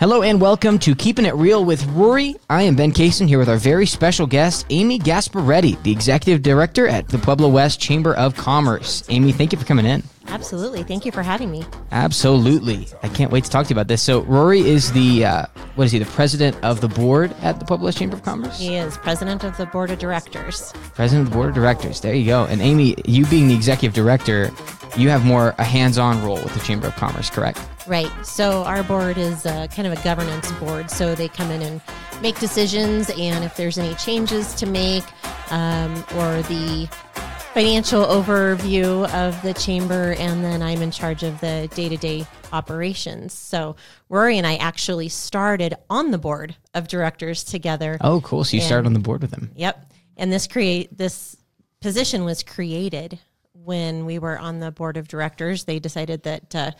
Hello and welcome to Keeping It Real with Rory. I am Ben Kaysen here with our very special guest, Amy Gasparetti, the Executive Director at the Pueblo West Chamber of Commerce. Amy, thank you for coming in. Absolutely. Thank you for having me. Absolutely. I can't wait to talk to you about this. So, Rory is the, uh, what is he, the president of the board at the Pueblo West Chamber of Commerce? He is president of the board of directors. President of the board of directors. There you go. And Amy, you being the executive director, you have more a hands on role with the Chamber of Commerce, correct? Right. So our board is uh, kind of a governance board. So they come in and make decisions, and if there's any changes to make, um, or the financial overview of the chamber, and then I'm in charge of the day to day operations. So Rory and I actually started on the board of directors together. Oh, cool. So you And- started on the board with him. Yep. And this create this position was created when we were on the board of directors. They decided that uh,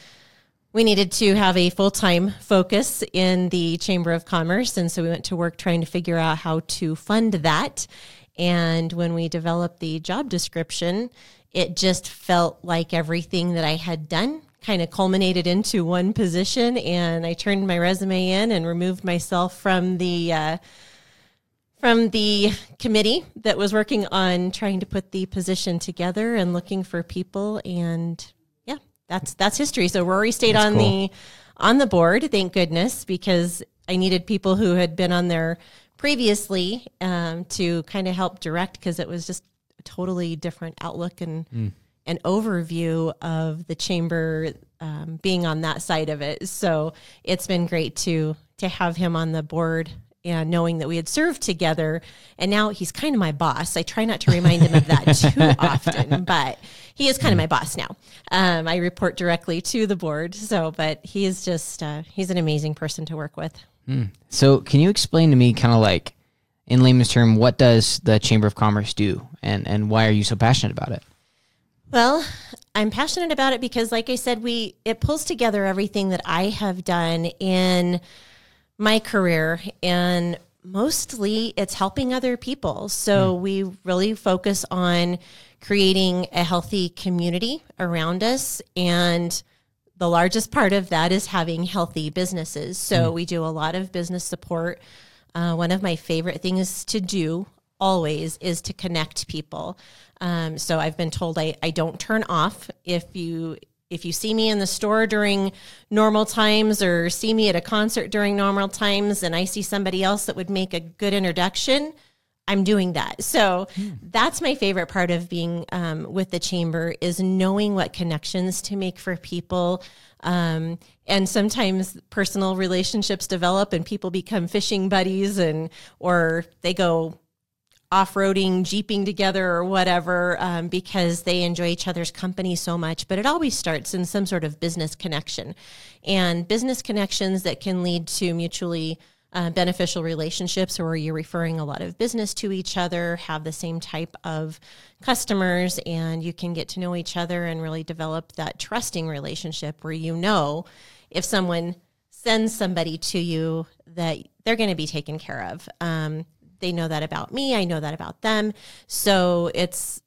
we needed to have a full time focus in the Chamber of Commerce, and so we went to work trying to figure out how to fund that. And when we developed the job description, it just felt like everything that I had done kind of culminated into one position. And I turned my resume in and removed myself from the uh, from the committee that was working on trying to put the position together and looking for people and that's that's history. So rory stayed That's on cool. the on the board thank goodness because i needed people who had been on there previously um, to kind of help direct because it was just a totally different outlook and an overview of the chamber um, being on that side of it. So it's been great to to have him on the board and knowing that we had served together and now he's kind of my boss. I try not to remind him of that too often but he is kind of my boss now. Um, i report directly to the board so but he is just uh, he's an amazing person to work with. So, can you explain to me, kind of like in layman's term, what does the Chamber of Commerce do, and and why are you so passionate about it? Well, I'm passionate about it because like I said, we it pulls together everything that I have done in my career and mostly it's helping other people. So we really focus on creating a healthy community around us and the largest part of that is having healthy businesses. So we do a lot of business support. Uh, one of my favorite things to do always is to connect people. Um, so I've been told I, I don't turn off if you if you see me in the store during normal times or see me at a concert during normal times and I see somebody else that would make a good introduction, I'm doing that. So that's my favorite part of being um, with the chamber is knowing what connections to make for people. Um, and sometimes personal relationships develop and people become fishing buddies and or they go off-roading, jeeping together or whatever um, because they enjoy each other's company so much. But it always starts in some sort of business connection, and business connections that can lead to mutually uh, beneficial relationships, where you're referring a lot of business to each other, have the same type of customers, and you can get to know each other and really develop that trusting relationship where you know if someone sends somebody to you that they're going to be taken care of. Um, they know that about me. I know that about them. So it's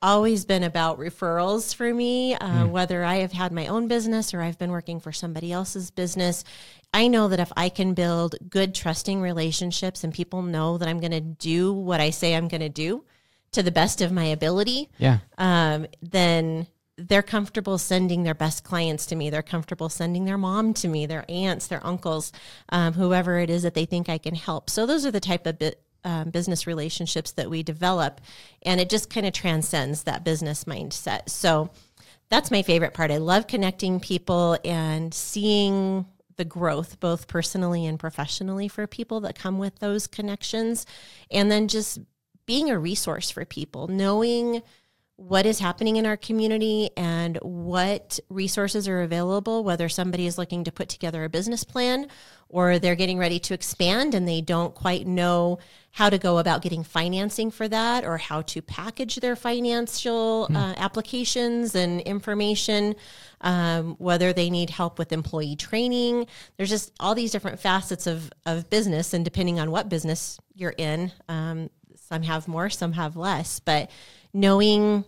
always been about referrals for me, uh, whether I have had my own business or I've been working for somebody else's business. I know that if I can build good, trusting relationships and people know that I'm going to do what I say I'm going to do to the best of my ability, Yeah, um, then they're comfortable sending their best clients to me. They're comfortable sending their mom to me, their aunts, their uncles, um, whoever it is that they think I can help. So those are the type of um, business relationships that we develop, and it just kind of transcends that business mindset. So that's my favorite part. I love connecting people and seeing the growth, both personally and professionally, for people that come with those connections, and then just being a resource for people, knowing what is happening in our community and what resources are available, whether somebody is looking to put together a business plan or they're getting ready to expand and they don't quite know how to go about getting financing for that or how to package their financial uh, applications and information, um, whether they need help with employee training. There's just all these different facets of, of business, and depending on what business you're in, um, some have more, some have less, but knowing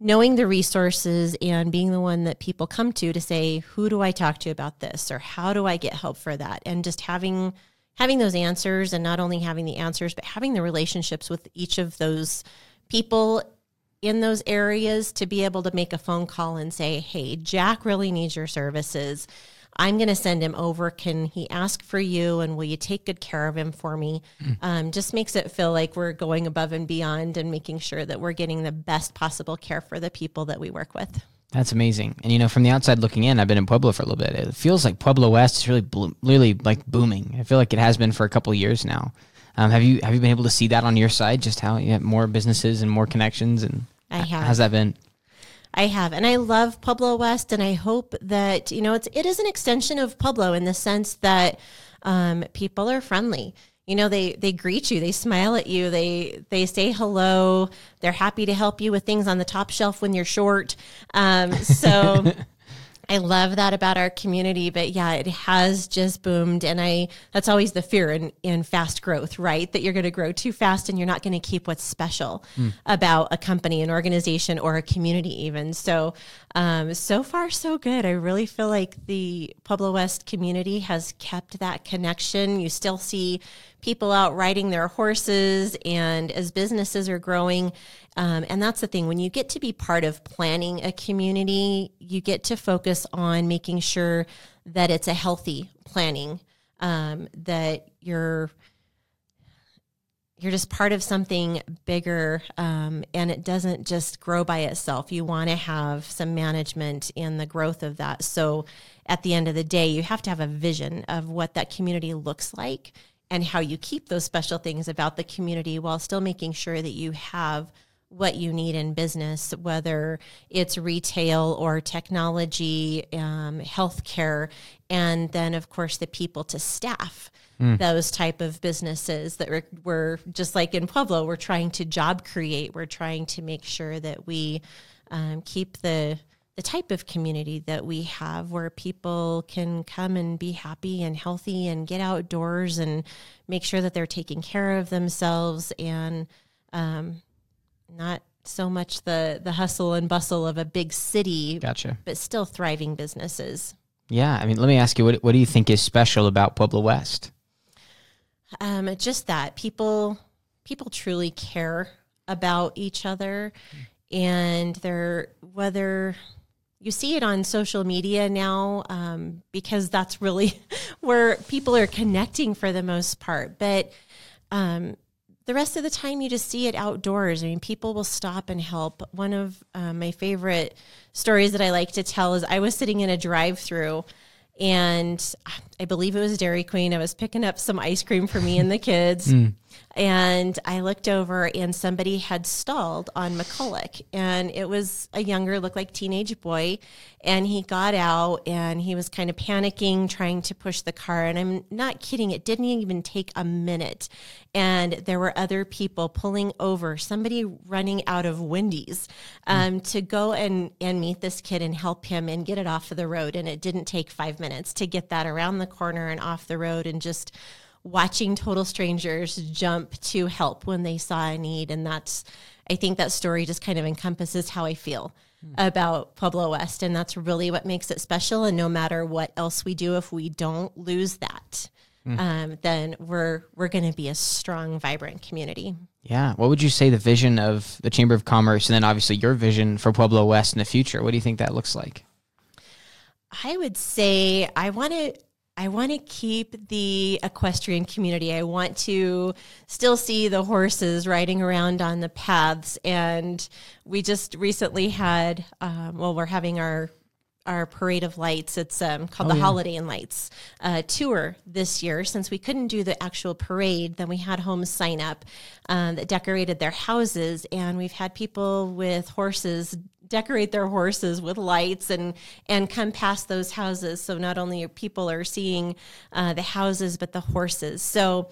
knowing the resources and being the one that people come to to say who do i talk to about this? Or how do i get help for that? And just having having those answers and not only having the answers but having the relationships with each of those people in those areas to be able to make a phone call and say hey jack really needs your services I'm going to send him over. Can he ask for you? And will you take good care of him for me? Mm. Um, just makes it feel like we're going above and beyond and making sure that we're getting the best possible care for the people that we work with. That's amazing. And you know, from the outside looking in, I've been in Pueblo for a little bit. It feels like Pueblo West is really, really like booming. I feel like it has been for a couple years now. Um, have you have you been able to see that on your side? Just how you have more businesses and more connections, and I have. How's that been? I have, and I love Pueblo West, and I hope that you know it's it is an extension of Pueblo in the sense that um, people are friendly. You know, they they greet you, they smile at you, they they say hello. They're happy to help you with things on the top shelf when you're short. Um, so. I love that about our community, but yeah, it has just boomed. And I, that's always the fear in, in fast growth, right? That you're going to grow too fast and you're not going to keep what's special mm. about a company, an organization, or a community, even. So, um, so far, so good. I really feel like the Pueblo West community has kept that connection. You still see people out riding their horses, and as businesses are growing, um, and that's the thing when you get to be part of planning a community, you get to focus on making sure that it's a healthy planning, um, that you're you're just part of something bigger um, and it doesn't just grow by itself. You want to have some management in the growth of that. So at the end of the day, you have to have a vision of what that community looks like and how you keep those special things about the community while still making sure that you have what you need in business, whether it's retail or technology, um, healthcare, and then of course the people to staff mm. those type of businesses that we're, we're, just like in Pueblo, we're trying to job create. We're trying to make sure that we um, keep the the type of community that we have where people can come and be happy and healthy and get outdoors and make sure that they're taking care of themselves and um, not so much the the hustle and bustle of a big city. Gotcha. But still thriving businesses. Yeah, I mean, let me ask you, what what do you think is special about Pueblo West? Um, just that people people truly care about each other, and they're whether you see it on social media now um, because that's really where people are connecting for the most part. But um, the rest of the time you just see it outdoors. I mean, people will stop and help. One of uh, my favorite stories that I like to tell is I was sitting in a drive through and I believe it was Dairy Queen. I was picking up some ice cream for me and the kids. Mm. And I looked over and somebody had stalled on McCulloch. And it was a younger, looked like teenage boy. And he got out and he was kind of panicking, trying to push the car. And I'm not kidding, it didn't even take a minute. And there were other people pulling over, somebody running out of Wendy's um, mm. to go and, and meet this kid and help him and get it off of the road. And it didn't take five minutes to get that around the corner and off the road and just watching total strangers jump to help when they saw a need. And that's, I think that story just kind of encompasses how I feel mm. about Pueblo West. And that's really what makes it special. And no matter what else we do, if we don't lose that, mm. um, then we're, we're going to be a strong, vibrant community. Yeah. What would you say the vision of the Chamber of Commerce and then obviously your vision for Pueblo West in the future? What do you think that looks like? I would say I want to I want to keep the equestrian community. I want to still see the horses riding around on the paths. And we just recently had, um, well, we're having our our parade of lights. It's um, called oh, the yeah. Holiday and Lights uh, tour this year. Since we couldn't do the actual parade, then we had homes sign up um, that decorated their houses, and we've had people with horses decorate their horses with lights and and come past those houses. So not only people are seeing uh, the houses, but the horses. So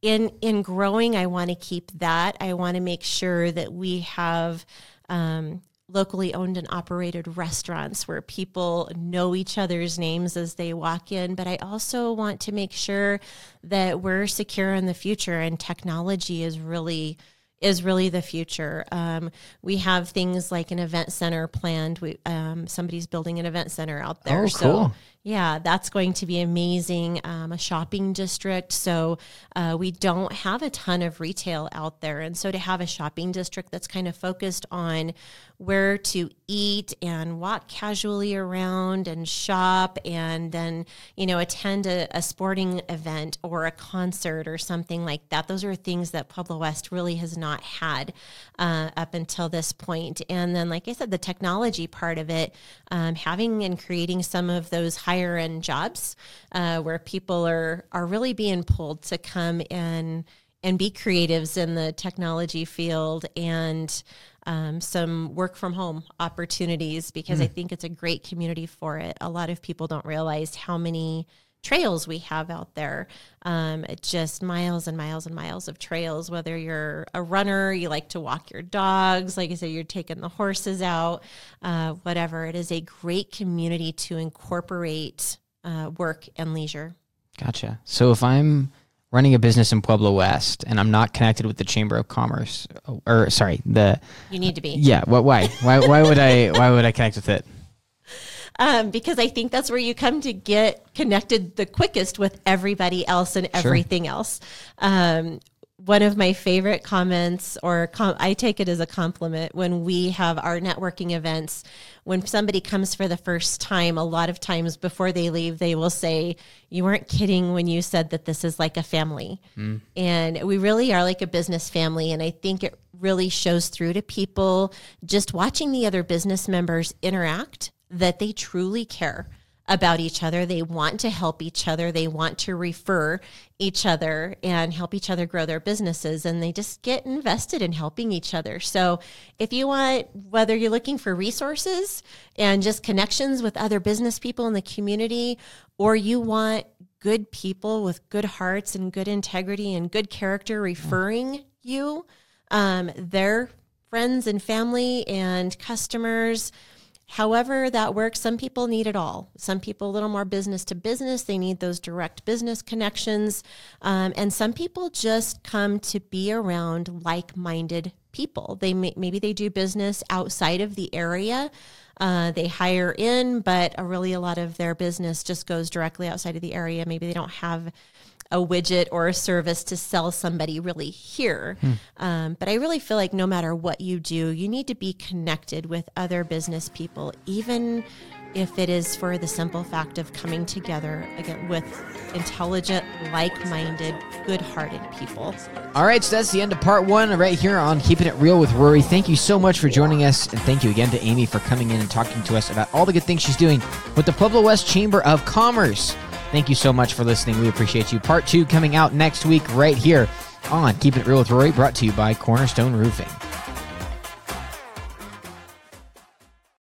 in in growing, I want to keep that. I want to make sure that we have. Um, locally owned and operated restaurants where people know each other's names as they walk in. But I also want to make sure that we're secure in the future and technology is really is really the future. Um, we have things like an event center planned. We um, somebody's building an event center out there. Oh, So cool. Yeah, that's going to be amazing. Um, a shopping district. So uh, we don't have a ton of retail out there. And so to have a shopping district that's kind of focused on where to eat and walk casually around and shop and then, you know, attend a, a sporting event or a concert or something like that. Those are things that Pueblo West really has not had uh, up until this point. And then, like I said, the technology part of it, um, having and creating some of those higher end jobs uh, where people are are really being pulled to come and and be creatives in the technology field and um, some work from home opportunities because I think it's a great community for it. A lot of people don't realize how many trails we have out there. Um, just miles and miles and miles of trails. Whether you're a runner, you like to walk your dogs, like I said, you're taking the horses out, uh, whatever. It is a great community to incorporate uh, work and leisure. Gotcha. So if I'm running a business in Pueblo West and I'm not connected with the Chamber of Commerce, or sorry, the You need to be. yeah, what? Why? Why? Why would I? Why would I connect with it? Um, because I think that's where you come to get connected the quickest with everybody else and everything else. Um, one of my favorite comments, or com- I take it as a compliment, when we have our networking events, when somebody comes for the first time, a lot of times before they leave, they will say, You weren't kidding when you said that this is like a family. And we really are like a business family. And I think it really shows through to people just watching the other business members interact that they truly care about each other. They want to help each other. They want to refer each other and help each other grow their businesses. And they just get invested in helping each other. So, if you want, whether you're looking for resources and just connections with other business people in the community, or you want good people with good hearts and good integrity and good character referring you, um, their friends and family and customers, However, that works. Some people need it all. Some people a little more business to business. They need those direct business connections. Um, and some people just come to be around like minded people. They may, maybe they do business outside of the area. Uh, they hire in, but a really a lot of their business just goes directly outside of the area. Maybe they don't have a widget or a service to sell somebody really here. Um, but I really feel like no matter what you do, you need to be connected with other business people, even if it is for the simple fact of coming together again with intelligent, like-minded, good-hearted people. All right, so that's the end of part one right here on Keeping It Real with Rory. Thank you so much for joining us, and thank you again to Amy for coming in and talking to us about all the good things she's doing with the Pueblo West Chamber of Commerce. Thank you so much for listening. We appreciate you. Part two coming out next week right here on Keeping It Real with Rory, brought to you by Cornerstone Roofing.